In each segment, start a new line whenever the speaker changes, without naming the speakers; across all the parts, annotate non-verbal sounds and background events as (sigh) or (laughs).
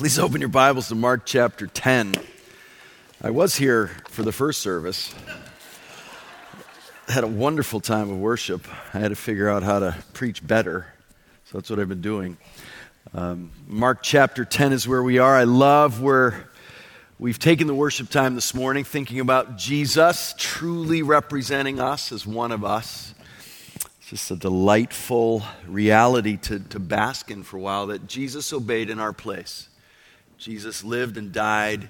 Please open your Bibles to Mark chapter 10. I was here for the first service. Had a wonderful time of worship. I had to figure out how to preach better, so that's what I've been doing. Um, Mark chapter 10 is where we are. I love where we've taken the worship time this morning thinking about Jesus truly representing us as one of us It's just a delightful reality to, to bask in for a while that Jesus obeyed in our place. Jesus lived and died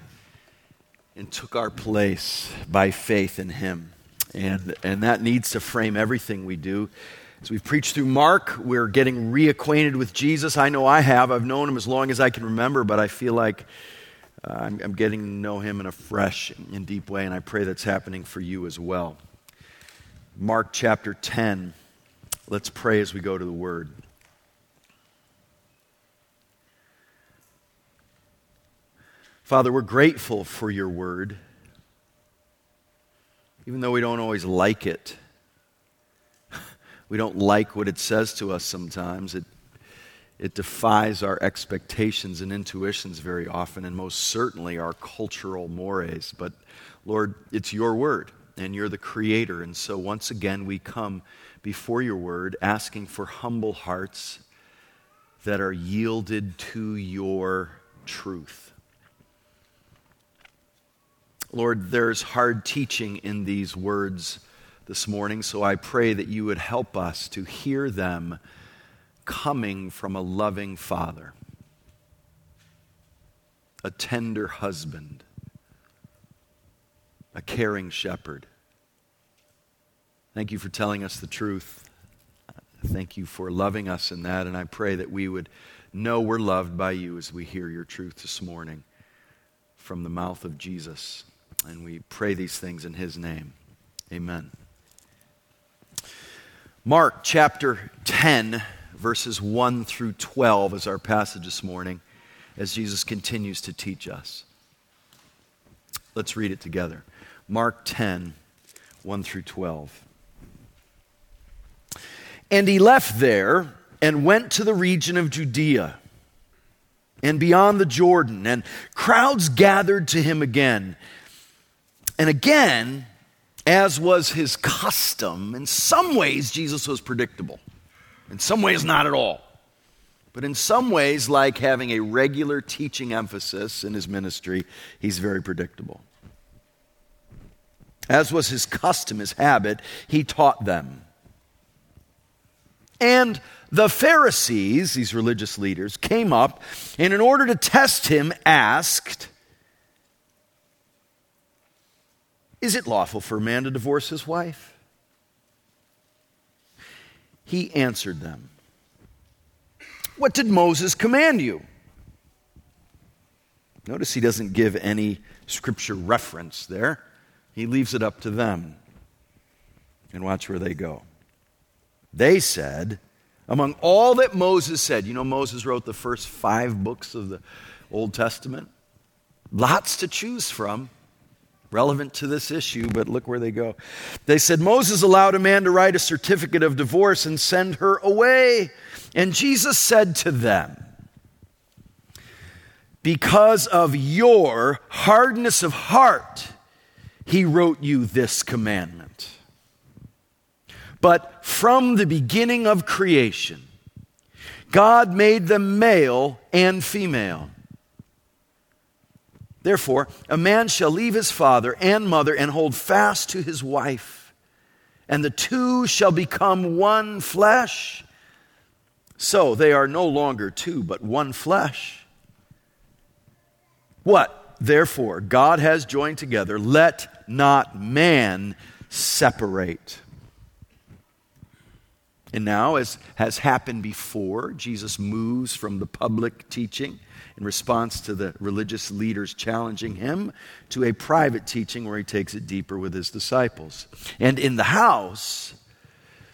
and took our place by faith in him. And, and that needs to frame everything we do. As we've preached through Mark, we're getting reacquainted with Jesus. I know I have. I've known him as long as I can remember, but I feel like uh, I'm, I'm getting to know him in a fresh and deep way, and I pray that's happening for you as well. Mark chapter 10. Let's pray as we go to the Word. Father, we're grateful for your Word, even though we don't always like it. (laughs) We don't like what it says to us sometimes. It, it defies our expectations and intuitions very often, and most certainly our cultural mores. But Lord, it's your Word, and you're the Creator. And so once again, we come before your word, asking for humble hearts that are yielded to your truth. Lord, there's hard teaching in these words this morning, so I pray that you would help us to hear them coming from a loving Father, a tender husband, a caring shepherd Thank you for telling us the truth. Thank you for loving us in that. And I pray that we would know we're loved by you as we hear your truth this morning from the mouth of Jesus. And we pray these things in his name. Amen. Mark chapter 10, verses 1 through 12 is our passage this morning as Jesus continues to teach us. Let's read it together. Mark 10, 1 through 12. And he left there and went to the region of Judea and beyond the Jordan, and crowds gathered to him again. And again, as was his custom, in some ways, Jesus was predictable. In some ways, not at all. But in some ways, like having a regular teaching emphasis in his ministry, he's very predictable. As was his custom, his habit, he taught them. And the Pharisees, these religious leaders, came up and, in order to test him, asked, Is it lawful for a man to divorce his wife? He answered them, What did Moses command you? Notice he doesn't give any scripture reference there, he leaves it up to them. And watch where they go. They said, among all that Moses said, you know, Moses wrote the first five books of the Old Testament. Lots to choose from, relevant to this issue, but look where they go. They said, Moses allowed a man to write a certificate of divorce and send her away. And Jesus said to them, Because of your hardness of heart, he wrote you this commandment. But from the beginning of creation, God made them male and female. Therefore, a man shall leave his father and mother and hold fast to his wife, and the two shall become one flesh. So they are no longer two, but one flesh. What, therefore, God has joined together, let not man separate. And now, as has happened before, Jesus moves from the public teaching in response to the religious leaders challenging him to a private teaching where he takes it deeper with his disciples. And in the house,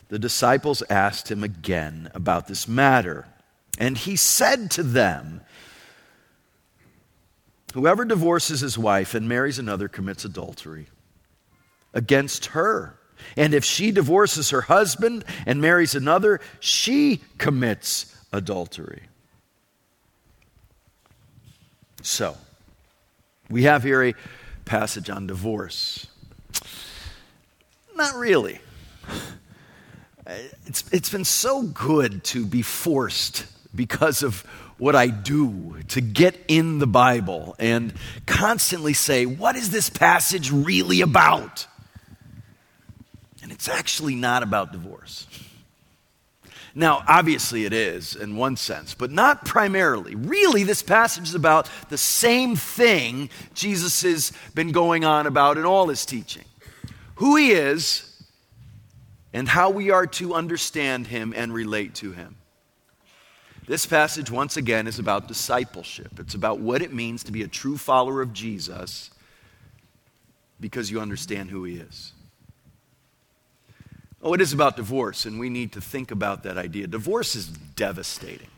the disciples asked him again about this matter. And he said to them, Whoever divorces his wife and marries another commits adultery against her. And if she divorces her husband and marries another, she commits adultery. So, we have here a passage on divorce. Not really. It's, it's been so good to be forced because of what I do to get in the Bible and constantly say, what is this passage really about? And it's actually not about divorce. Now, obviously it is in one sense, but not primarily. Really, this passage is about the same thing Jesus has been going on about in all his teaching who he is and how we are to understand him and relate to him. This passage, once again, is about discipleship. It's about what it means to be a true follower of Jesus because you understand who he is. Oh, it is about divorce, and we need to think about that idea. Divorce is devastating.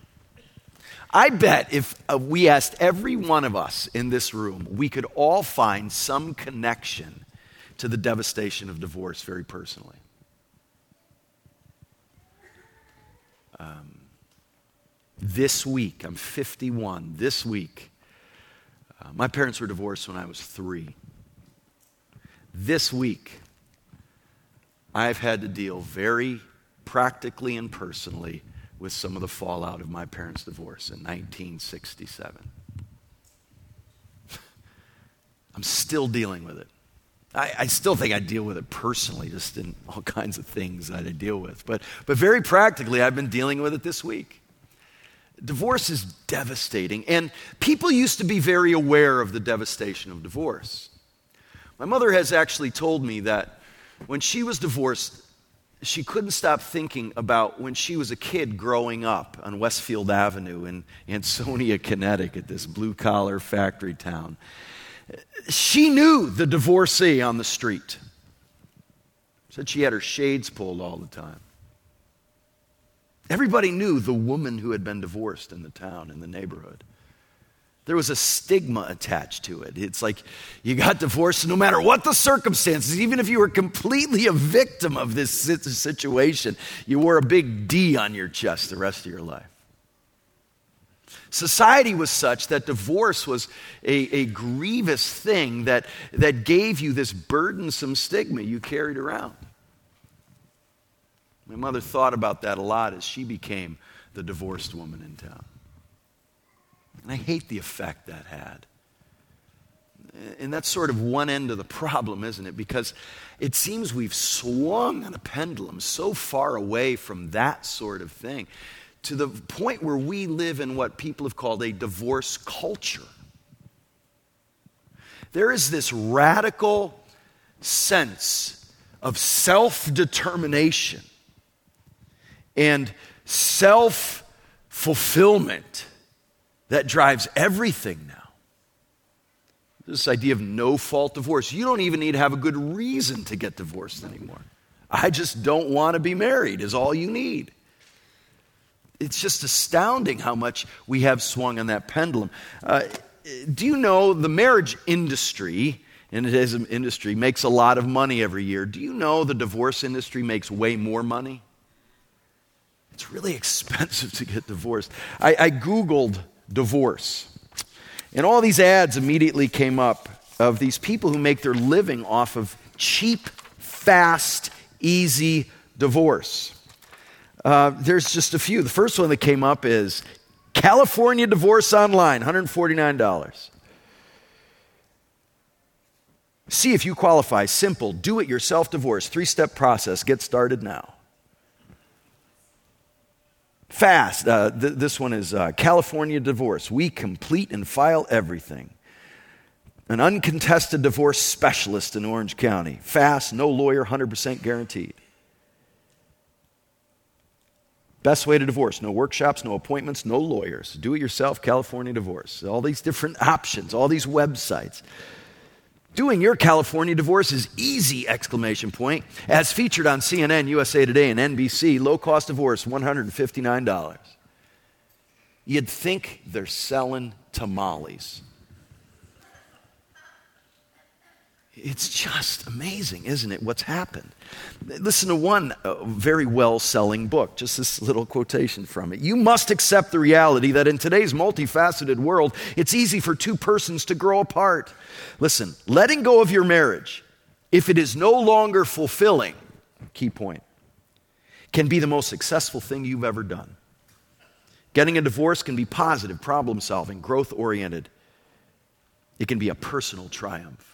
I bet if uh, we asked every one of us in this room, we could all find some connection to the devastation of divorce very personally. Um, this week, I'm 51. This week, uh, my parents were divorced when I was three. This week, I've had to deal very practically and personally with some of the fallout of my parents' divorce in 1967. (laughs) I'm still dealing with it. I, I, still think I deal with it personally, just in all (laughs) kinds of things that I deal with. But, but very practically, I've been dealing with it this week. Divorce is devastating, and people used to be very aware of the devastation of divorce. My mother has actually told me that when she was divorced, she couldn't stop thinking about when she was a kid growing up on Westfield Avenue in Ansonia, Connecticut, this blue collar factory town. She knew the divorcee on the street. Said she had her shades pulled all the time. Everybody knew the woman who had been divorced in the town, in the neighborhood. There was a stigma attached to it. It's like you got divorced no matter what the circumstances, even if you were completely a victim of this situation, you wore a big D on your chest the rest of your life. Society was such that divorce was a, a grievous thing that, that gave you this burdensome stigma you carried around. My mother thought about that a lot as she became the divorced woman in town. And I hate the effect that had. And that's sort of one end of the problem, isn't it? Because it seems we've swung on a pendulum so far away from that sort of thing to the point where we live in what people have called a divorce culture. There is this radical sense of self determination and self fulfillment that drives everything now. This idea of no fault divorce. You don't even need to have a good reason to get divorced anymore. I just don't want to be married, is all you need. It's just astounding how much we have swung on that pendulum. Uh, do you know the marriage industry, and an industry, makes a lot of money every year? Do you know the divorce industry makes way more money? It's really (laughs) expensive to get divorced. I, I Googled divorce. And all these ads immediately came up of these people who make their living off of cheap, fast, easy divorce. Uh, there's just a few. The first one that came up is California Divorce Online, $149. See if you qualify. Simple, do it yourself divorce, three step process. Get started now. Fast. Uh, th- this one is uh, California divorce. We complete and file everything. An uncontested divorce specialist in Orange County. Fast, no lawyer, 100% guaranteed. Best way to divorce no workshops, no appointments, no lawyers. Do it yourself, California divorce. All these different options, all these websites. Doing your California divorce is easy, exclamation point. As featured on CNN, USA Today, and NBC, low cost divorce, $159. You'd think they're selling tamales. It's just amazing, isn't it, what's happened? Listen to one uh, very well selling book, just this little quotation from it. You must accept the reality that in today's multifaceted world, it's easy for two persons to grow apart. Listen, letting go of your marriage, if it is no longer fulfilling, key point, can be the most successful thing you've ever done. Getting a divorce can be positive, problem solving, growth oriented. It can be a personal triumph.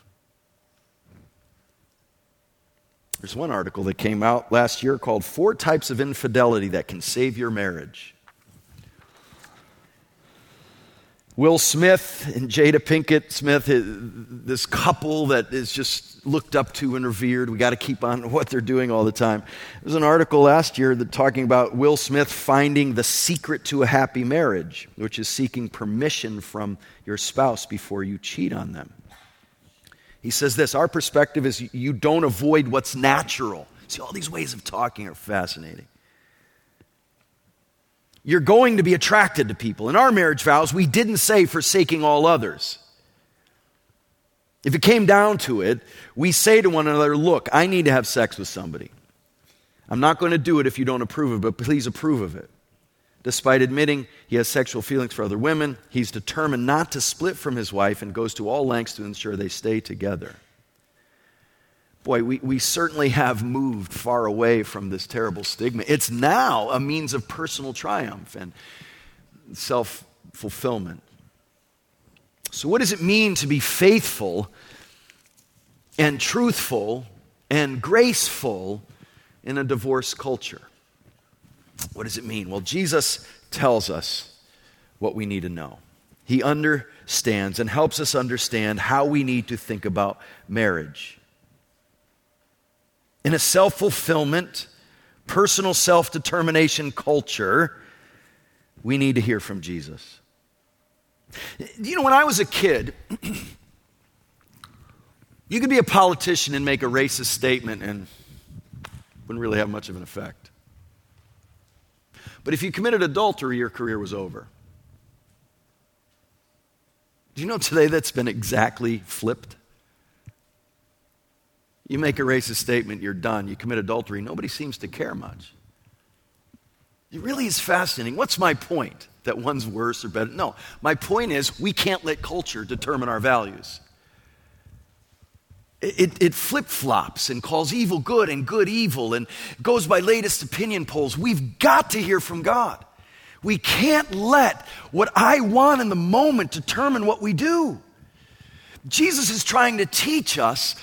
There's one article that came out last year called Four Types of Infidelity That Can Save Your Marriage. Will Smith and Jada Pinkett Smith, eh, this couple that is just looked up to and revered. We got to keep on (laughs) what they're doing all the time. There's an article last year that talking about Will Smith finding the secret to a happy marriage, which is seeking permission from your spouse before you cheat on them. He says this Our perspective is you don't avoid what's natural. See, all these ways of talking are fascinating. You're going to be attracted to people. In our marriage vows, we didn't say forsaking all others. If it came down to it, we say to one another, Look, I need to have sex with somebody. I'm not going to do it if you don't approve of it, but please approve of it. Despite admitting he has sexual feelings for other women, he's determined not to split from his wife and goes to all lengths to ensure they stay together. Boy, we, we certainly have moved far away from this terrible stigma. It's now a means of personal triumph and self fulfillment. So, what does it mean to be faithful and truthful and graceful in a divorce culture? What does it mean? Well, Jesus tells us what we need to know. He understands and helps us understand how we need to think about marriage. In a self fulfillment, personal self determination culture, we need to hear from Jesus. You know, when I was a kid, (clears throat) you could be a politician and make a racist statement and wouldn't really have much of an effect. But if you committed adultery, your career was over. Do you know today that's been exactly flipped? You make a racist statement, you're done. You commit adultery, nobody seems to care much. It really is fascinating. What's my point? That one's worse or better? No. My point is we can't let culture determine our values it, it flip flops and calls evil good and good evil and goes by latest opinion polls. We've got to hear from God. We can't let what I want in the moment determine what we do. Jesus is trying to teach us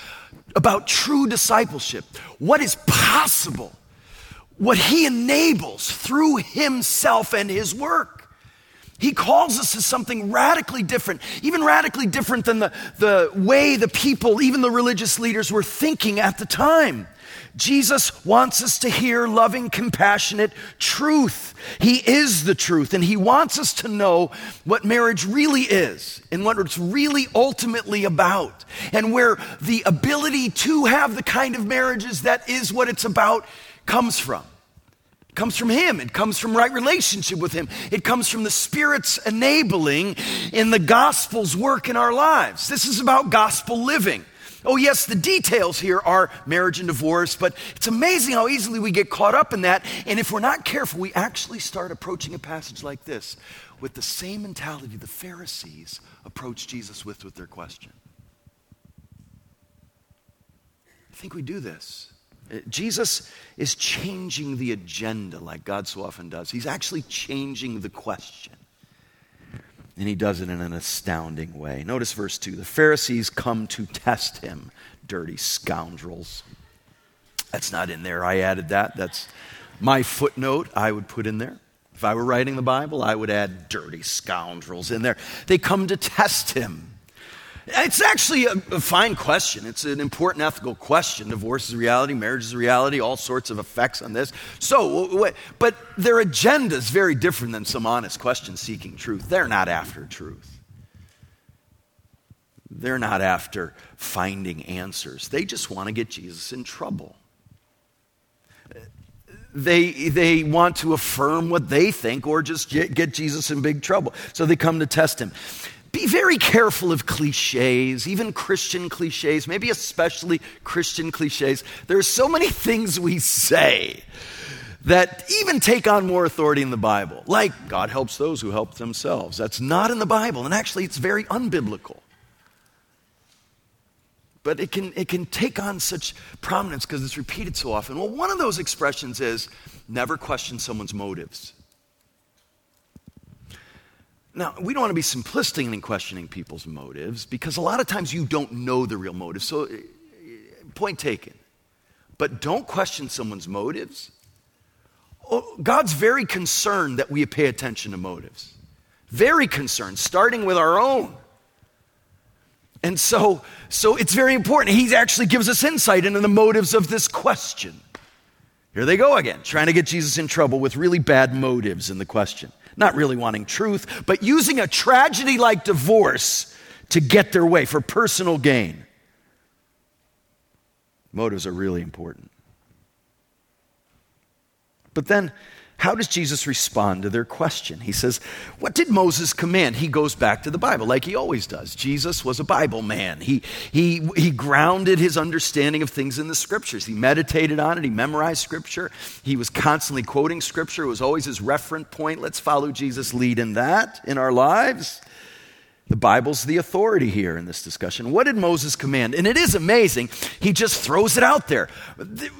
about true discipleship, what is possible, what he enables through himself and his work. He calls us to something radically different, even radically different than the, the way the people, even the religious leaders, were thinking at the time. Jesus wants us to hear loving, compassionate truth. He is the truth, and He wants us to know what marriage really is and what it's really ultimately about, and where the ability to have the kind of marriages that is what it's about comes from. Comes from Him. It comes from right relationship with Him. It comes from the Spirit's enabling in the gospel's work in our lives. This is about gospel living. Oh, yes, the details here are marriage and divorce, but it's amazing how easily we get caught up in that. And if we're not careful, we actually start approaching a passage like this with the same mentality the Pharisees approached Jesus with with their question. I think we do this. Jesus is changing the agenda like God so often does. He's actually changing the question. And he does it in an astounding way. Notice verse 2 the Pharisees come to test him, dirty scoundrels. That's not in there. I added that. That's my footnote I would put in there. If I were writing the Bible, I would add dirty scoundrels in there. They come to test him. It's actually a, a, fine question. It's an important ethical question. Divorce is reality, marriage is reality, all sorts of effects on this. So, but their agenda is very different than some honest question seeking truth. They're not after truth, they're not after finding answers. They just want to get Jesus in trouble. They, they want to affirm what they think or just get, get Jesus in big trouble. So they come to test him. Be very careful of cliches, even Christian cliches, maybe especially Christian cliches. There are so many things we say that even take on more authority in the Bible, like God helps those who help themselves. That's not in the Bible, and actually, it's very unbiblical. But it can, it can take on such prominence because it's repeated so often. Well, one of those expressions is never question someone's motives. Now, we don't want to be simplistic in questioning people's motives because a lot of times you don't know the real motive. So, eh, eh, point taken. But don't question someone's motives. Oh, God's very concerned that we pay attention to motives. Very concerned, starting with our own. And so, so it's very important. He actually gives us insight into the motives of this question. Here they go again, trying to get Jesus in trouble with really bad motives in the question. Not really wanting truth, but using a tragedy like divorce to get their way for personal gain. Motives are really important. But then, how does Jesus respond to their question? He says, What did Moses command? He goes back to the Bible like he always does. Jesus was a Bible man. He, he, he grounded his understanding of things in the scriptures. He meditated on it, he memorized scripture. He was constantly quoting scripture, it was always his referent point. Let's follow Jesus' lead in that in our lives. The Bible's the authority here in this discussion. What did Moses command? And it is amazing. He just throws it out there.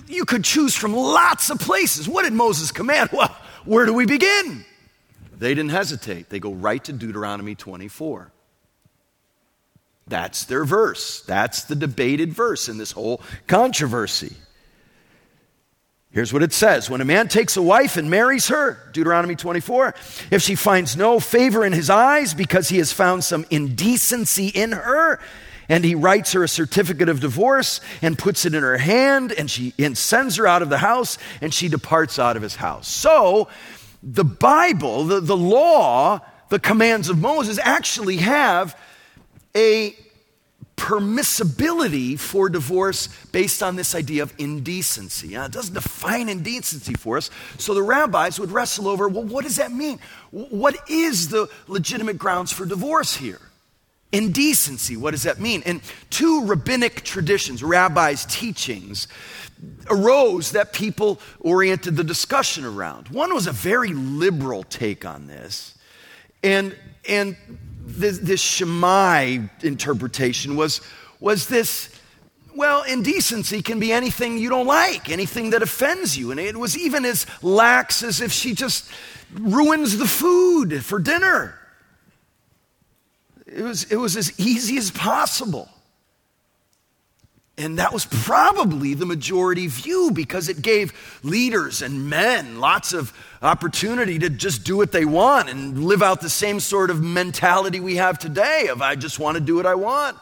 You could choose from lots of places. What did Moses command? (laughs) Well, where do we begin? They didn't hesitate. They go right to Deuteronomy 24. That's their verse. That's the debated verse in this whole controversy. Here's what it says When a man takes a wife and marries her, Deuteronomy 24, if she finds no favor in his eyes because he has found some indecency in her, and he writes her a certificate of divorce and puts it in her hand, and she and sends her out of the house, and she departs out of his house. So, the Bible, the, the law, the commands of Moses actually have a permissibility for divorce based on this idea of indecency. Now, it doesn't define indecency for us, so the rabbis would wrestle over well, what does that mean? What is the legitimate grounds for divorce here? Indecency, what does that mean? And two rabbinic traditions, rabbis' teachings, arose that people oriented the discussion around. One was a very liberal take on this. And, and this, this interpretation was, was this well, indecency can be anything you don't like, anything that offends you. And it was even as lax as if she just ruins the food for dinner. It was, it was as easy as possible. And that was probably the majority view because it gave leaders and men lots of opportunity to just do what they want and live out the same sort of mentality we have today of I just want to do what I want.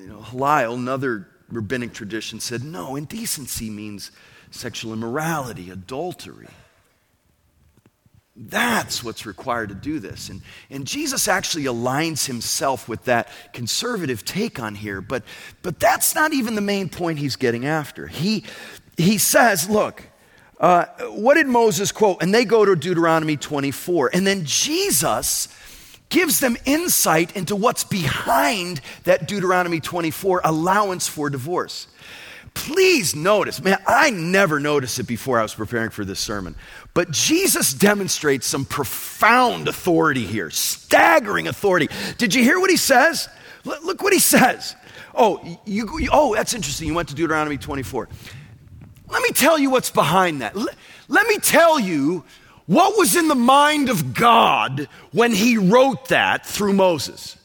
You know, Hillel, another rabbinic tradition, said no, indecency means sexual immorality, adultery. That's what's required to do this. And, and Jesus actually aligns himself with that conservative take on here, but, but that's not even the main point he's getting after. He, he says, look, uh, what did Moses quote? And they go to Deuteronomy 24. And then Jesus gives them insight into what's behind that Deuteronomy 24 allowance for divorce. Please notice, man, I never noticed it before I was preparing for this sermon. But Jesus demonstrates some profound authority here, staggering authority. Did you hear what he says? Look what he says. Oh, you, oh, that's interesting. You went to Deuteronomy 24. Let me tell you what's behind that. Let, let me tell you what was in the mind of God when he wrote that through Moses.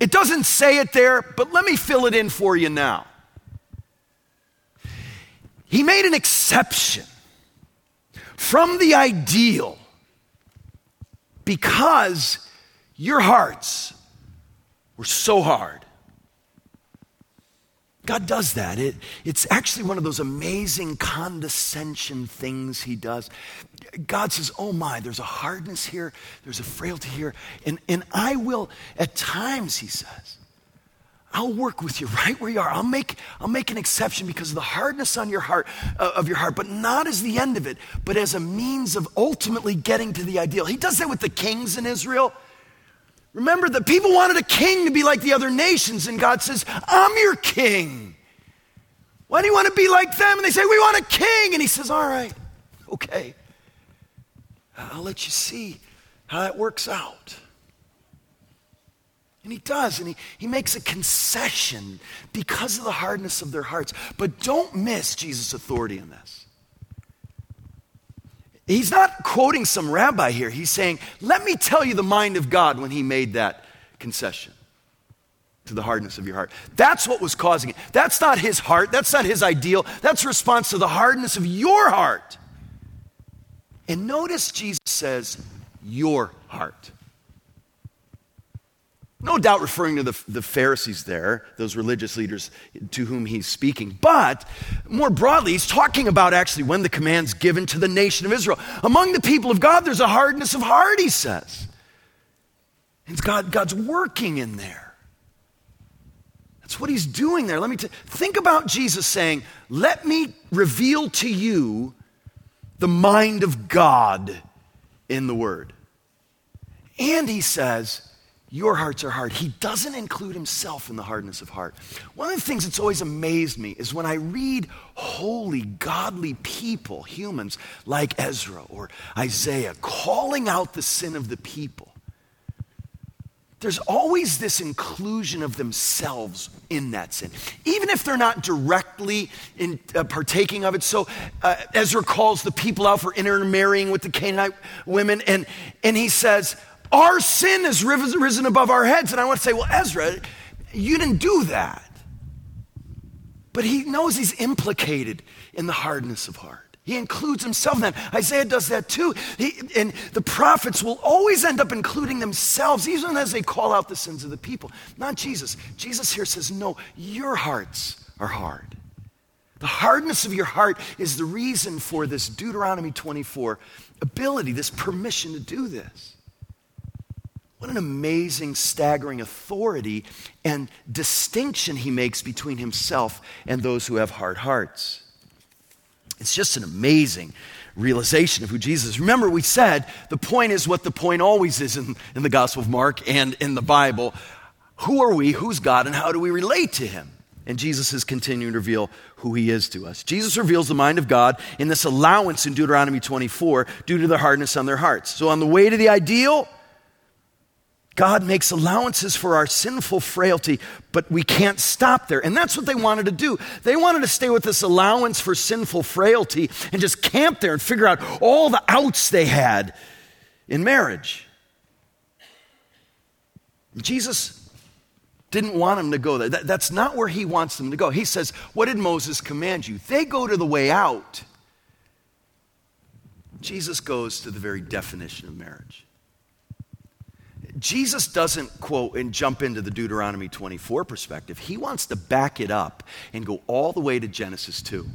It doesn't say it there, but let me fill it in for you now. He made an exception from the ideal because your hearts were so hard. God does that. It, it's actually one of those amazing condescension things He does. God says, Oh my, there's a hardness here, there's a frailty here. And, and I will, at times, He says, I'll work with you right where you are. I'll make, I'll make an exception because of the hardness on your heart, uh, of your heart, but not as the end of it, but as a means of ultimately getting to the ideal. He does that with the kings in Israel. Remember that people wanted a king to be like the other nations, and God says, I'm your king. Why do you want to be like them? And they say, We want a king. And he says, All right, okay. I'll let you see how that works out. And he does, and he, he makes a concession because of the hardness of their hearts. But don't miss Jesus' authority in this. He's not quoting some rabbi here. He's saying, Let me tell you the mind of God when he made that concession to the hardness of your heart. That's what was causing it. That's not his heart. That's not his ideal. That's response to the hardness of your heart. And notice Jesus says, Your heart. No doubt referring to the, the Pharisees there, those religious leaders to whom he's speaking. But more broadly, he's talking about actually when the command's given to the nation of Israel. Among the people of God, there's a hardness of heart, he says. And God, God's working in there. That's what he's doing there. Let me t- think about Jesus saying, Let me reveal to you the mind of God in the Word. And he says, your hearts are hard. He doesn't include himself in the hardness of heart. One of the things that's always amazed me is when I read holy, godly people, humans like Ezra or Isaiah, calling out the sin of the people. There's always this inclusion of themselves in that sin, even if they're not directly in, uh, partaking of it. So uh, Ezra calls the people out for intermarrying with the Canaanite women, and, and he says, our sin has risen above our heads. And I want to say, well, Ezra, you didn't do that. But he knows he's implicated in the hardness of heart. He includes himself in that. Isaiah does that too. He, and the prophets will always end up including themselves, even as they call out the sins of the people. Not Jesus. Jesus here says, no, your hearts are hard. The hardness of your heart is the reason for this Deuteronomy 24 ability, this permission to do this. What an amazing, staggering authority and distinction he makes between himself and those who have hard hearts. It's just an amazing realization of who Jesus is. Remember, we said the point is what the point always is in, in the Gospel of Mark and in the Bible. Who are we? Who's God? And how do we relate to him? And Jesus is continuing to reveal who he is to us. Jesus reveals the mind of God in this allowance in Deuteronomy 24 due to the hardness on their hearts. So, on the way to the ideal, God makes allowances for our sinful frailty, but we can't stop there. And that's what they wanted to do. They wanted to stay with this allowance for sinful frailty and just camp there and figure out all the outs they had in marriage. Jesus didn't want them to go there. That, that's not where he wants them to go. He says, What did Moses command you? They go to the way out. Jesus goes to the very definition of marriage. Jesus doesn't quote and jump into the Deuteronomy 24 perspective. He wants to back it up and go all the way to Genesis 2,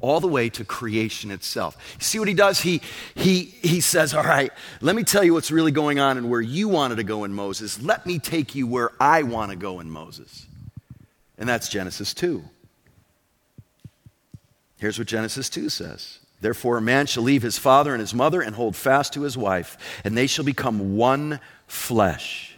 all the way to creation itself. See what he does? He, he, he says, All right, let me tell you what's really going on and where you wanted to go in Moses. Let me take you where I want to go in Moses. And that's Genesis 2. Here's what Genesis 2 says Therefore, a man shall leave his father and his mother and hold fast to his wife, and they shall become one flesh.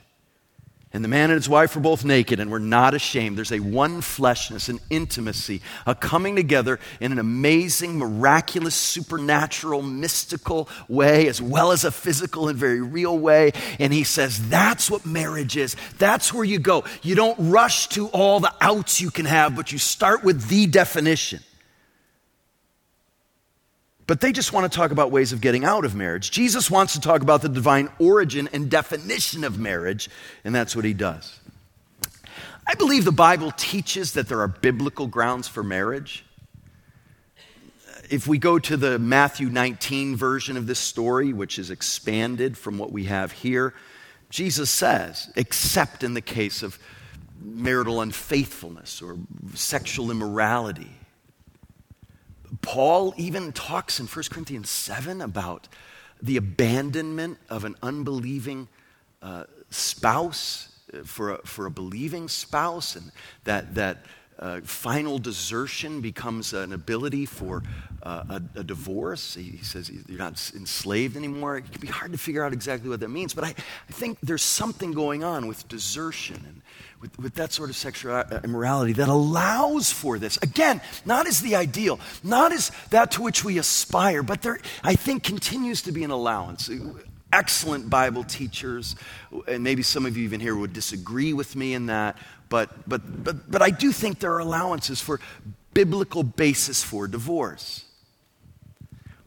And the man and his wife were both naked and were not ashamed. There's a one fleshness, an intimacy, a coming together in an amazing, miraculous, supernatural, mystical way, as well as a physical and very real way. And he says, That's what marriage is. That's where you go. You don't rush to all the outs you can have, but you start with the definition. But they just want to talk about ways of getting out of marriage. Jesus wants to talk about the divine origin and definition of marriage, and that's what he does. I believe the Bible teaches that there are biblical grounds for marriage. If we go to the Matthew 19 version of this story, which is expanded from what we have here, Jesus says, except in the case of marital unfaithfulness or sexual immorality Paul even talks in 1 Corinthians 7 about the abandonment of an unbelieving uh, spouse uh, for a, for a believing spouse, and that, that uh, final desertion becomes an ability for uh, a, a, divorce. He, he, says you're not enslaved anymore. It can be hard to figure out exactly what that means, but I, I think there's something going on with desertion and with, with that sort of sexual uh, immorality that allows for this. Again, not as the ideal, not as that to which we aspire, but there, I think, continues to be an allowance excellent Bible teachers, and maybe some of you even here would disagree with me in that, but, but, but, but I do think there are allowances for biblical basis for divorce.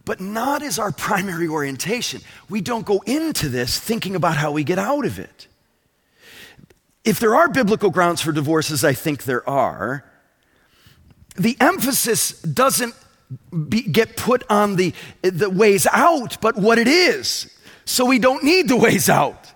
But not as our primary orientation. We don't go into this thinking about how we get out of it. If there are biblical grounds for divorce, as I think there are, the emphasis doesn't be, get put on the, the ways out, but what it is. So we don't need the ways out.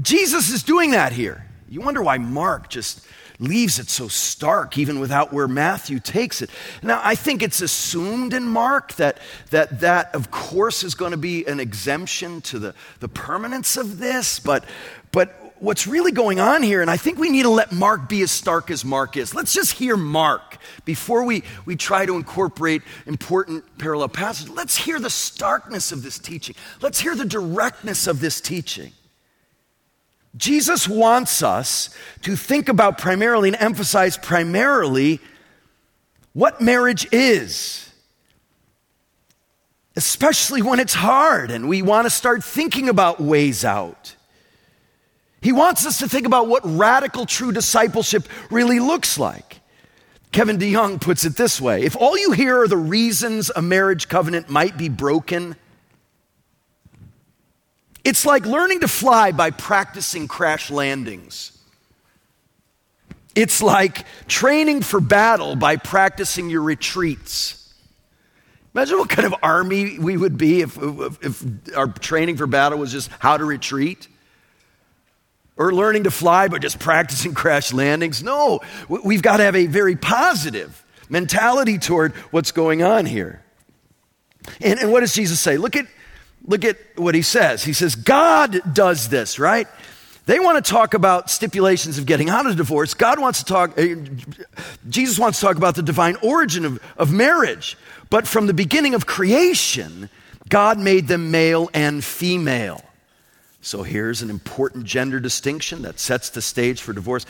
Jesus is doing that here. You wonder why Mark just leaves it so stark, even without where Matthew takes it. Now, I think it's assumed in Mark that that, that of course, is going to be an exemption to the, the permanence of this, but, but what's really going on here, and I think we need to let Mark be as stark as Mark is. Let's just hear Mark before we, we try to incorporate important parallel passages. Let's hear the starkness of this teaching. Let's hear the directness of this teaching. Jesus wants us to think about primarily and emphasize primarily what marriage is, especially when it's hard and we want to start thinking about ways out. He wants us to think about what radical true discipleship really looks like. Kevin DeYoung puts it this way If all you hear are the reasons a marriage covenant might be broken, it's like learning to fly by practicing crash landings. It's like training for battle by practicing your retreats. Imagine what kind of army we would be if, if, if, our training for battle was just how to retreat. Or learning to fly but just practicing crash landings. No, we've got to have a very positive mentality toward what's going on here. And, and what does Jesus say? Look at Look at what he says. He says, God does this, right? They want to talk about stipulations of getting out of divorce. God wants to talk, uh, Jesus wants to talk about the divine origin of, of marriage. But from the beginning of creation, God made them male and female. So here's an important gender distinction that sets the stage for divorce.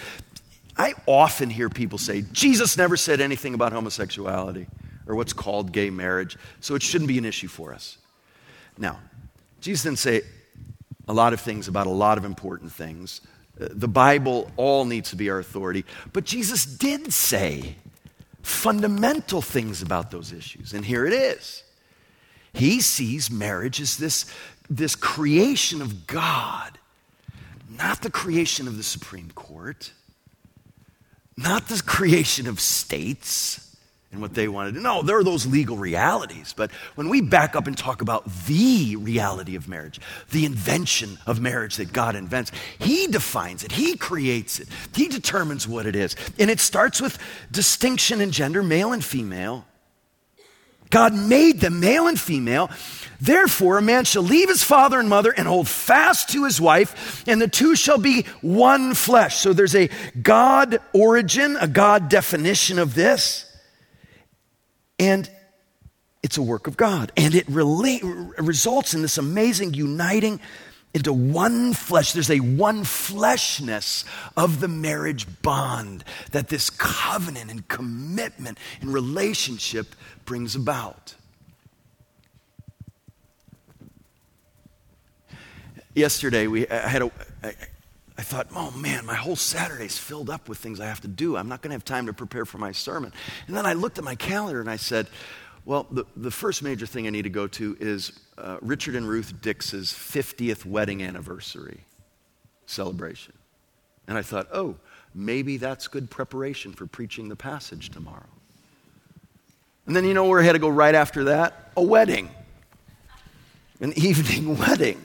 I often hear people say, Jesus never said anything about homosexuality or what's called gay marriage, so it shouldn't be an issue for us. Now, Jesus didn't say a lot of things about a lot of important things. Uh, the Bible all needs to be our authority. But Jesus did say fundamental things about those issues. And here it is. He sees marriage as this, this creation of God, not the creation of the Supreme Court, not the creation of states and what they wanted to know. There are those legal realities. But when we back up and talk about the reality of marriage, the invention of marriage that God invents, He defines it, He creates it, He determines what it is. And it starts with distinction in gender, male and female. God made them male and female. Therefore, a man shall leave his father and mother and hold fast to his wife, and the two shall be one flesh. So there's a God origin, a God definition of this. And it's a work of God. And it results in this amazing uniting into one flesh. There's a one fleshness of the marriage bond that this covenant and commitment and relationship brings about. Yesterday, we I had a. I, I thought, oh man, my whole Saturday's filled up with things I have to do. I'm not going to have time to prepare for my sermon. And then I looked at my calendar and I said, well, the, the first major thing I need to go to is uh, Richard and Ruth Dix's 50th wedding anniversary celebration. And I thought, oh, maybe that's good preparation for preaching the passage tomorrow. And then you know where I had to go right after that? A wedding, an evening (laughs) wedding.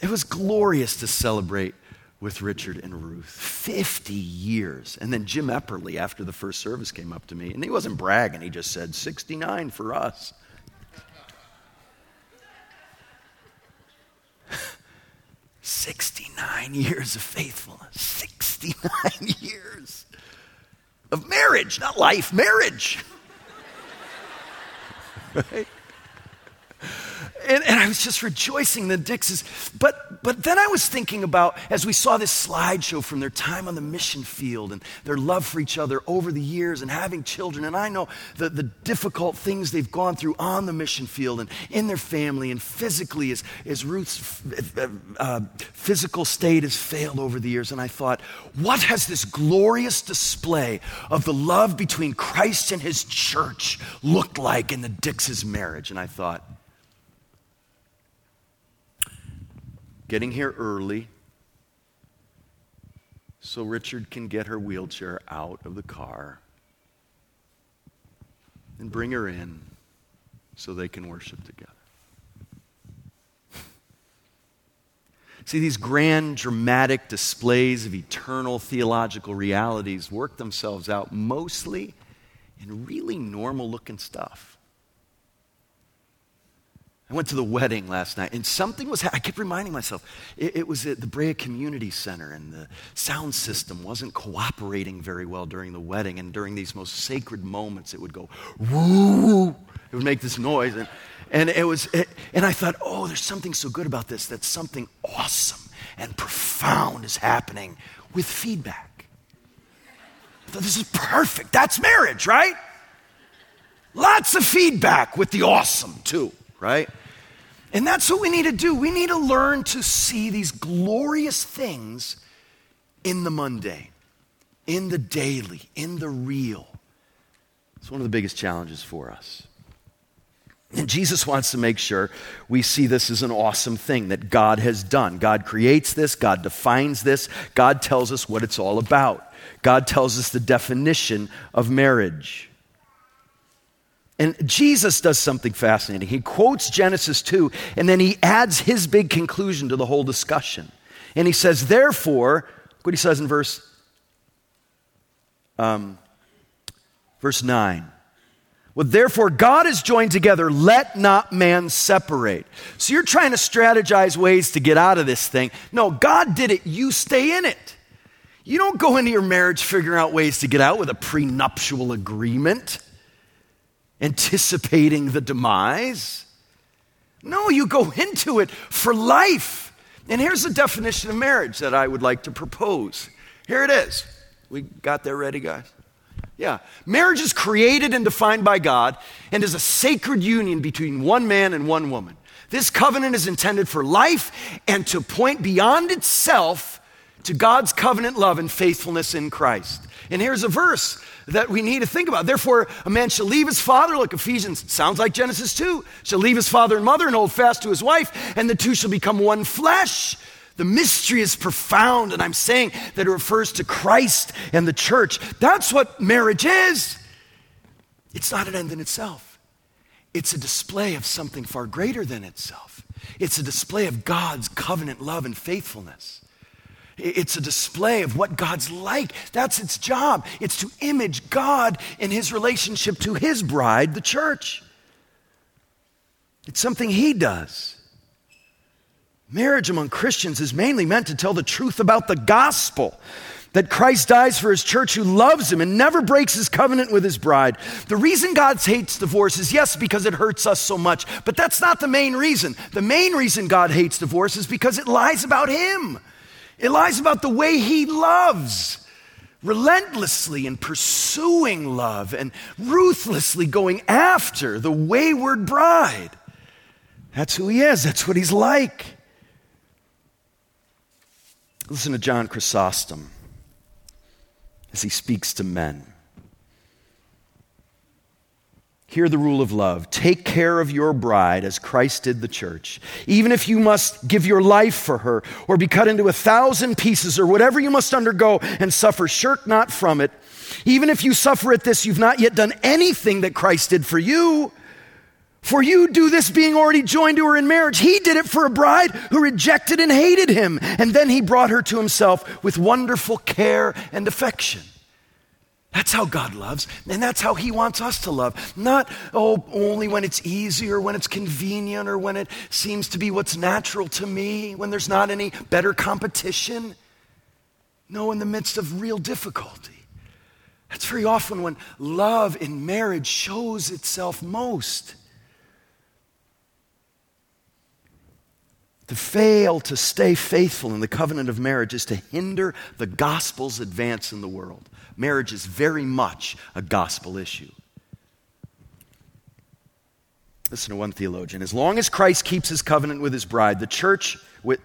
It was glorious to celebrate with Richard and Ruth. 50 years. And then Jim Epperly, after the first service, came up to me, and he wasn't bragging, he just said, 69 for us. (laughs) 69 years of faithfulness. 69 (laughs) years of marriage, not life, marriage. (laughs) right? And, and, I was just rejoicing the Dixes. But, but then I was thinking about, as we saw this slideshow from their time on the mission field and their love for each other over the years and having children. And I know the, the difficult things they've gone through on the mission field and in their family and physically as, as Ruth's uh, uh, physical state has failed over the years. And I thought, what has this glorious display of the love between Christ and his church looked like in the Dixes marriage? And I thought, getting here early so Richard can get her wheelchair out of the car and bring her in so they can worship together. (laughs) See, these grand, dramatic displays of eternal theological realities work themselves out mostly in really normal looking stuff. I went to the wedding last night, and something was, I kept reminding myself, it, it, was at the Brea Community Center, and the sound system wasn't cooperating very well during the wedding. And during these most sacred moments, it would go, woo, it would make this noise. And, and it was, it, and I thought, oh, there's something so good about this that something awesome and profound is happening with feedback. I thought, this is perfect. That's marriage, right? Lots of feedback with the awesome, too, right? And that's what we need to do. We need to learn to see these glorious things in the mundane, in the daily, in the real. It's one of the biggest challenges for us. And Jesus wants to make sure we see this as an awesome thing that God has done. God creates this, God defines this, God tells us what it's all about. God tells us the definition of marriage. And Jesus does something fascinating. He quotes Genesis 2, and then he adds his big conclusion to the whole discussion. And he says, Therefore, what he says in verse, um, verse 9. Well, therefore, God is joined together, let not man separate. So you're trying to strategize ways to get out of this thing. No, God did it, you stay in it. You don't go into your marriage figuring out ways to get out with a prenuptial agreement anticipating the demise. No, you go into it for life. And here's the definition of marriage that I would like to propose. Here it is. We got there ready, guys? Yeah. Marriage is created and defined by God and is a sacred union between one man and one woman. This covenant is intended for life and to point beyond itself to God's covenant love and faithfulness in Christ. And here's a verse that we need to think about. Therefore, a man shall leave his father, like Ephesians sounds like Genesis 2, shall leave his father and mother and hold fast to his wife, and the two shall become one flesh. The mystery is profound, and I'm saying that it refers to Christ and the church. That's what marriage is. It's not an end in itself, it's a display of something far greater than itself. It's a display of God's covenant love and faithfulness. It's a display of what God's like. That's its job. It's to image God in his relationship to his bride, the church. It's something he does. Marriage among Christians is mainly meant to tell the truth about the gospel that Christ dies for his church who loves him and never breaks his covenant with his bride. The reason God hates divorce is yes, because it hurts us so much, but that's not the main reason. The main reason God hates divorce is because it lies about him. It lies about the way he loves, relentlessly in pursuing love and ruthlessly going after the wayward bride. That's who he is, that's what he's like. Listen to John Chrysostom as he speaks to men. Hear the rule of love. Take care of your bride as Christ did the church. Even if you must give your life for her or be cut into a thousand pieces or whatever you must undergo and suffer, shirk not from it. Even if you suffer at this, you've not yet done anything that Christ did for you. For you do this being already joined to her in marriage. He did it for a bride who rejected and hated him. And then he brought her to himself with wonderful care and affection. That's how God loves, and that's how He wants us to love. Not, oh, only when it's easy or when it's convenient or when it seems to be what's natural to me, when there's not any better competition. No, in the midst of real difficulty. That's very often when love in marriage shows itself most. To fail to stay faithful in the covenant of marriage is to hinder the gospel's advance in the world. Marriage is very much a gospel issue. Listen to one theologian. As long as Christ keeps his covenant with his bride, the church, with,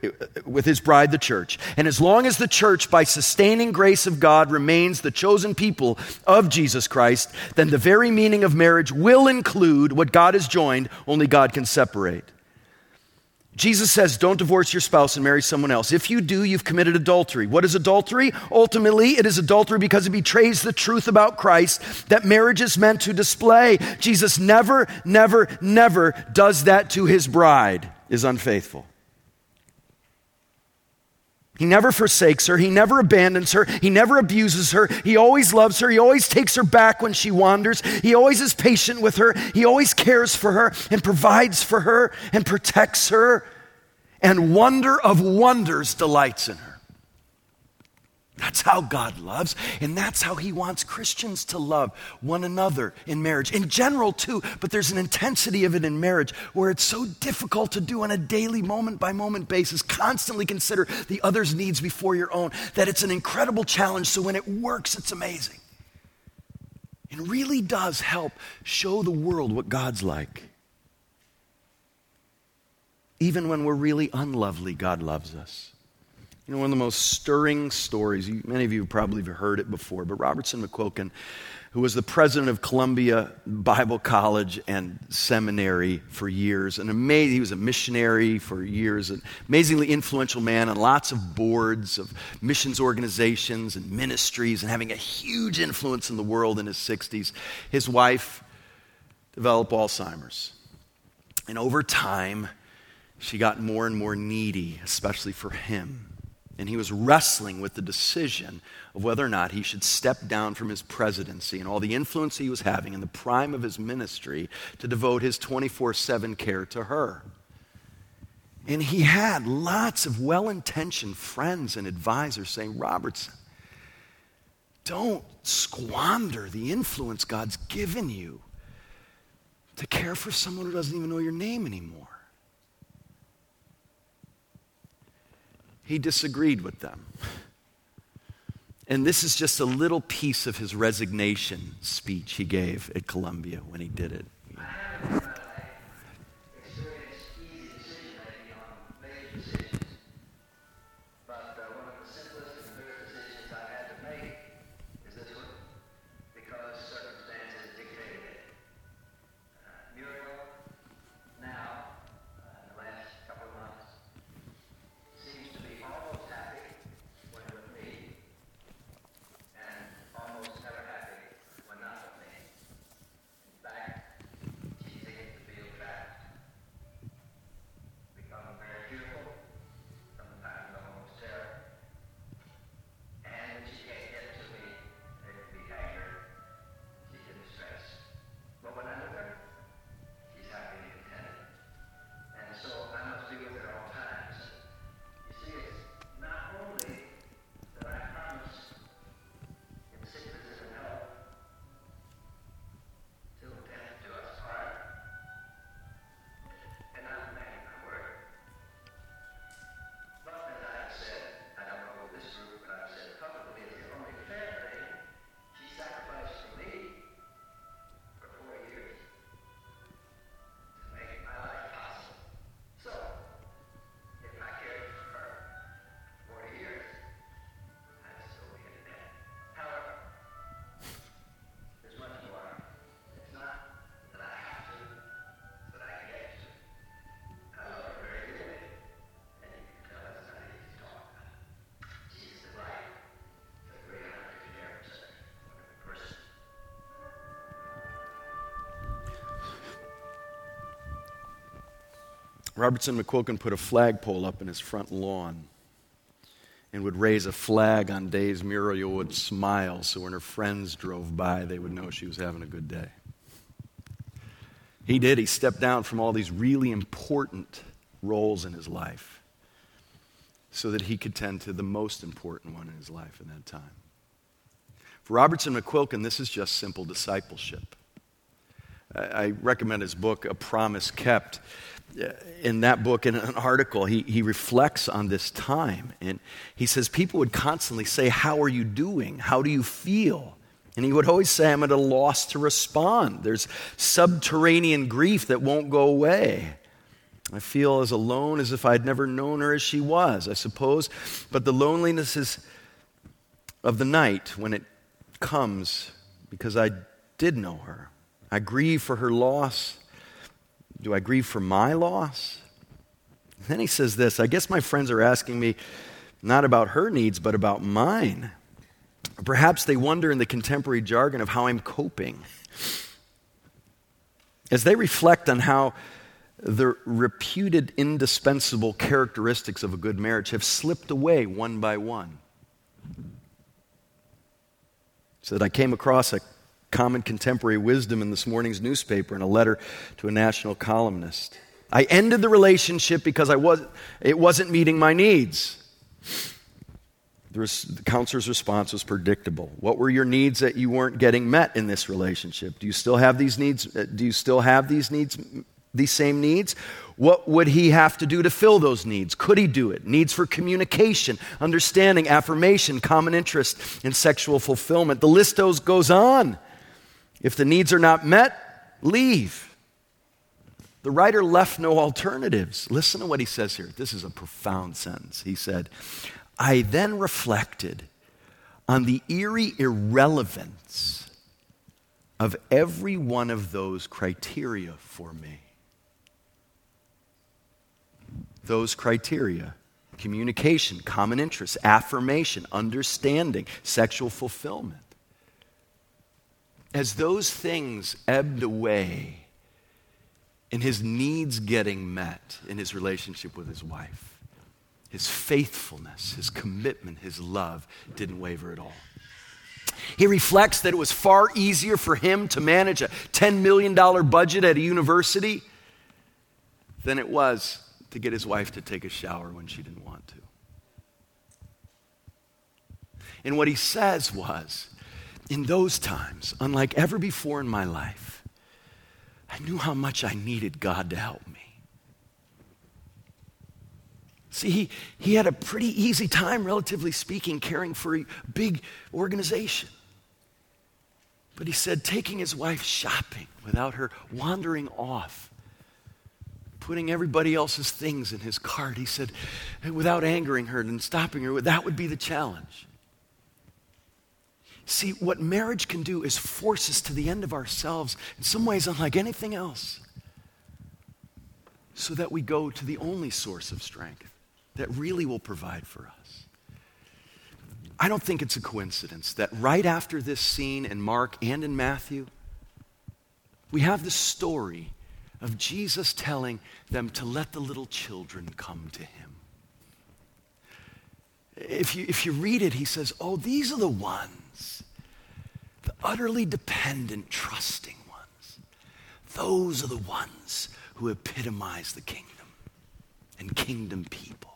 with his bride, the church, and as long as the church, by sustaining grace of God, remains the chosen people of Jesus Christ, then the very meaning of marriage will include what God has joined, only God can separate. Jesus says, Don't divorce your spouse and marry someone else. If you do, you've committed adultery. What is adultery? Ultimately, it is adultery because it betrays the truth about Christ that marriage is meant to display. Jesus never, never, never does that to his bride, is unfaithful. He never forsakes her. He never abandons her. He never abuses her. He always loves her. He always takes her back when she wanders. He always is patient with her. He always cares for her and provides for her and protects her. And wonder of wonders delights in her. That's how God loves, and that's how He wants Christians to love one another in marriage. In general, too, but there's an intensity of it in marriage where it's so difficult to do on a daily, moment by moment basis. Constantly consider the other's needs before your own, that it's an incredible challenge. So when it works, it's amazing. It really does help show the world what God's like. Even when we're really unlovely, God loves us. You know, one of the most stirring stories, many of you probably have heard it before, but Robertson McQuilkin, who was the president of Columbia Bible College and Seminary for years, an amazing, he was a missionary for years, an amazingly influential man on lots of boards of missions organizations and ministries and having a huge influence in the world in his 60s. His wife developed Alzheimer's. And over time, she got more and more needy, especially for him and he was wrestling with the decision of whether or not he should step down from his presidency and all the influence he was having in the prime of his ministry to devote his 24 7 care to her. And he had lots of well intentioned friends and advisors saying, Robertson, don't squander the influence God's given you to care for someone who doesn't even know your name anymore. He disagreed with them. And this is just a little piece of his resignation speech he gave at Columbia when he did it. Robertson McQuilkin put a flagpole up in his front lawn. and would raise a flag on days Muriel would smile so when her friends drove by, they would know she was having a good day. He did. He stepped down from all these really important roles in his life so that he could tend to the most important one in his life in that time. For Robertson McQuilkin, this is just simple discipleship. I recommend his book, A Promise Kept. Uh, in that book, in an article, he, he reflects on this time. And he says, People would constantly say, How are you doing? How do you feel? And he would always say, I'm at a loss to respond. There's subterranean grief that won't go away. I feel as alone as if I'd never known her as she was, I suppose. But the loneliness is of the night when it comes because I did know her. I grieve for her loss. Do I grieve for my loss? then he says this I guess my friends are asking me not about her needs, but about mine. Perhaps they wonder in the contemporary jargon of how I'm coping. As they reflect on how the reputed indispensable characteristics of a good marriage have slipped away one by one. So that I came across a common contemporary wisdom in this morning's newspaper in a letter to a national columnist. I ended the relationship because I was, it wasn't meeting my needs. The, counselor's response was predictable. What were your needs that you weren't getting met in this relationship? Do you still have these needs? Uh, do you still have these needs, these same needs? What would he have to do to fill those needs? Could he do it? Needs for communication, understanding, affirmation, common interest, and sexual fulfillment. The list goes on. If the needs are not met, leave. The writer left no alternatives. Listen to what he says here. This is a profound sentence. He said, I then reflected on the eerie irrelevance of every one of those criteria for me. Those criteria communication, common interests, affirmation, understanding, sexual fulfillment. As those things ebbed away in his needs getting met in his relationship with his wife, his faithfulness, his commitment, his love didn't waver at all. He reflects that it was far easier for him to manage a $10 million budget at a university than it was to get his wife to take a shower when she didn't want to. And what he says was, in those times, unlike ever before in my life, I knew how much I needed God to help me. See, he, he had a pretty easy time, relatively speaking, caring for a big organization. But he said, taking his wife shopping without her wandering off, putting everybody else's things in his cart, he said, without angering her and stopping her, that would be the challenge. See, what marriage can do is force us to the end of ourselves, in some ways, unlike anything else, so that we go to the only source of strength that really will provide for us. I don't think it's a coincidence that right after this scene in Mark and in Matthew, we have the story of Jesus telling them to let the little children come to him. If you, if you read it, he says, Oh, these are the ones, the utterly dependent, trusting ones. Those are the ones who epitomize the kingdom and kingdom people.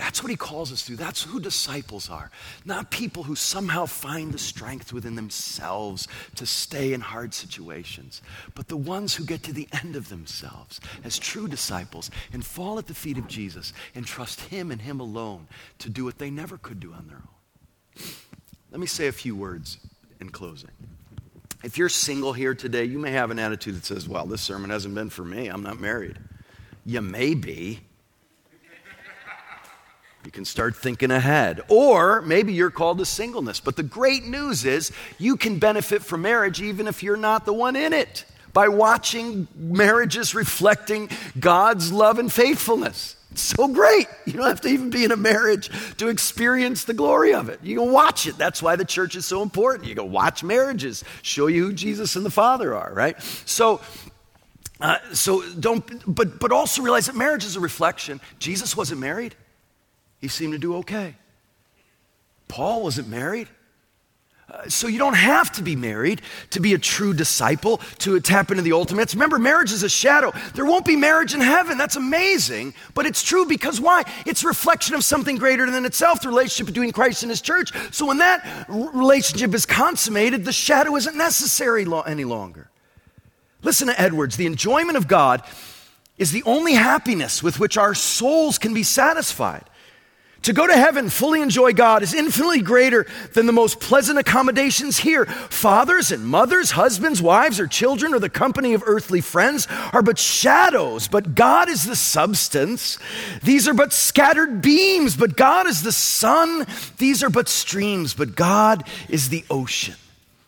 That's what he calls us to. That's who disciples are. Not people who somehow find the strength within themselves to stay in hard situations, but the ones who get to the end of themselves as true disciples and fall at the feet of Jesus and trust him and him alone to do what they never could do on their own. Let me say a few words in closing. If you're single here today, you may have an attitude that says, Well, this sermon hasn't been for me. I'm not married. You may be. You can start thinking ahead. Or maybe you're called to singleness. But the great news is you can benefit from marriage even if you're not the one in it by watching marriages reflecting God's love and faithfulness. It's so great. You don't have to even be in a marriage to experience the glory of it. You can watch it. That's why the church is so important. You go watch marriages, show you who Jesus and the Father are, right? So, uh, so don't, but, but also realize that marriage is a reflection. Jesus wasn't married. he seemed to do okay. Paul wasn't married. So you don't have to be married to be a true disciple, to tap into the ultimates. Remember, marriage is a shadow. There won't be marriage in heaven. That's amazing. But it's true because why? It's reflection of something greater than itself, the relationship between Christ and his church. So when that relationship is consummated, the shadow isn't necessary any longer. Listen to Edwards. The enjoyment of God is the only happiness with which our souls can be satisfied. To go to heaven, fully enjoy God, is infinitely greater than the most pleasant accommodations here. Fathers and mothers, husbands, wives, or children, or the company of earthly friends are but shadows, but God is the substance. These are but scattered beams, but God is the sun. These are but streams, but God is the ocean.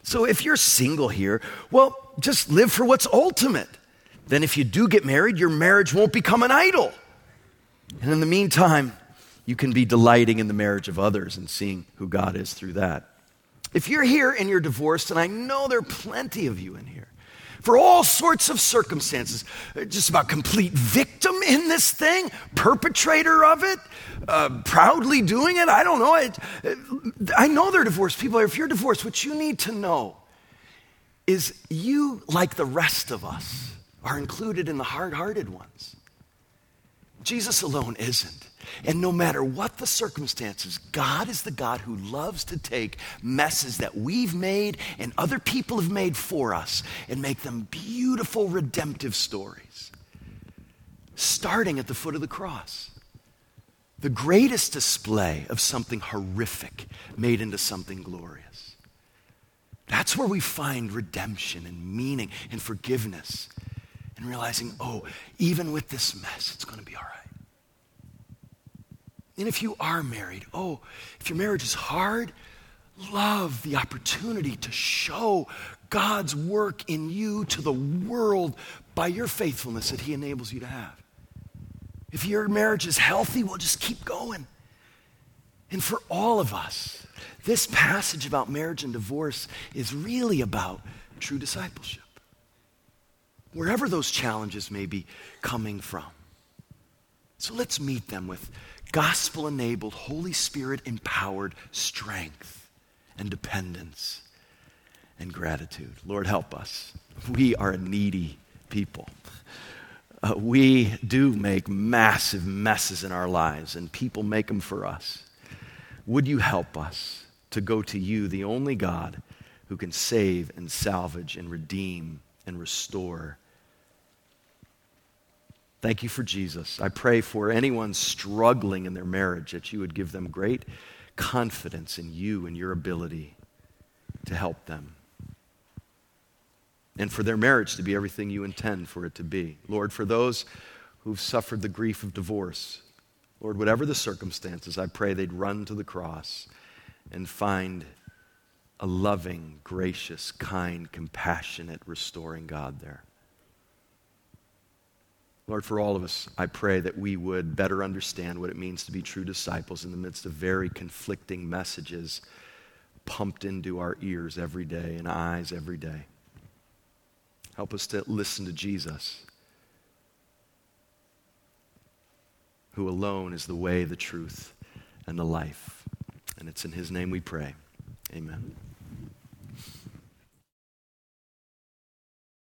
So if you're single here, well, just live for what's ultimate. Then if you do get married, your marriage won't become an idol. And in the meantime, you can be delighting in the marriage of others and seeing who God is through that. If you're here and you're divorced, and I know there are plenty of you in here, for all sorts of circumstances, just about complete victim in this thing, perpetrator of it, uh, proudly doing it. I don't know. I, I know they're divorced people. If you're divorced, what you need to know is you, like the rest of us, are included in the hard hearted ones. Jesus alone isn't. And no matter what the circumstances, God is the God who loves to take messes that we've made and other people have made for us and make them beautiful redemptive stories. Starting at the foot of the cross. The greatest display of something horrific made into something glorious. That's where we find redemption and meaning and forgiveness and realizing, oh, even with this mess, it's going to be all right. And if you are married, oh, if your marriage is hard, love the opportunity to show God's work in you to the world by your faithfulness that He enables you to have. If your marriage is healthy, well, just keep going. And for all of us, this passage about marriage and divorce is really about true discipleship. Wherever those challenges may be coming from. So let's meet them with gospel enabled, Holy Spirit empowered strength and dependence and gratitude. Lord, help us. We are needy people. Uh, we do make massive messes in our lives, and people make them for us. Would you help us to go to you, the only God who can save and salvage and redeem and restore Thank you for Jesus. I pray for anyone struggling in their marriage that you would give them great confidence in you and your ability to help them. And for their marriage to be everything you intend for it to be. Lord, for those who've suffered the grief of divorce, Lord, whatever the circumstances, I pray they'd run to the cross and find a loving, gracious, kind, compassionate, restoring God there. Lord, for all of us, I pray that we would better understand what it means to be true disciples in the midst of very conflicting messages pumped into our ears every day and eyes every day. Help us to listen to Jesus, who alone is the way, the truth, and the life. And it's in his name we pray. Amen.